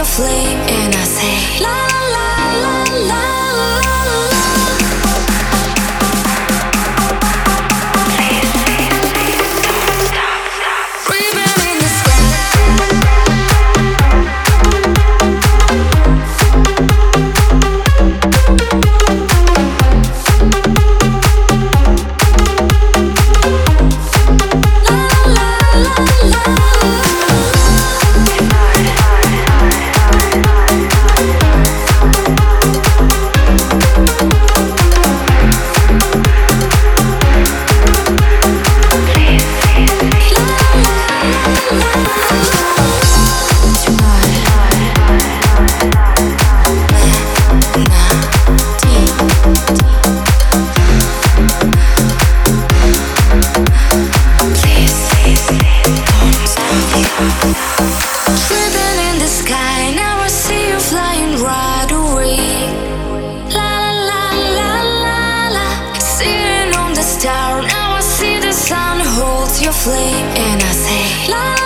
your flame and I say la la la flame. And I say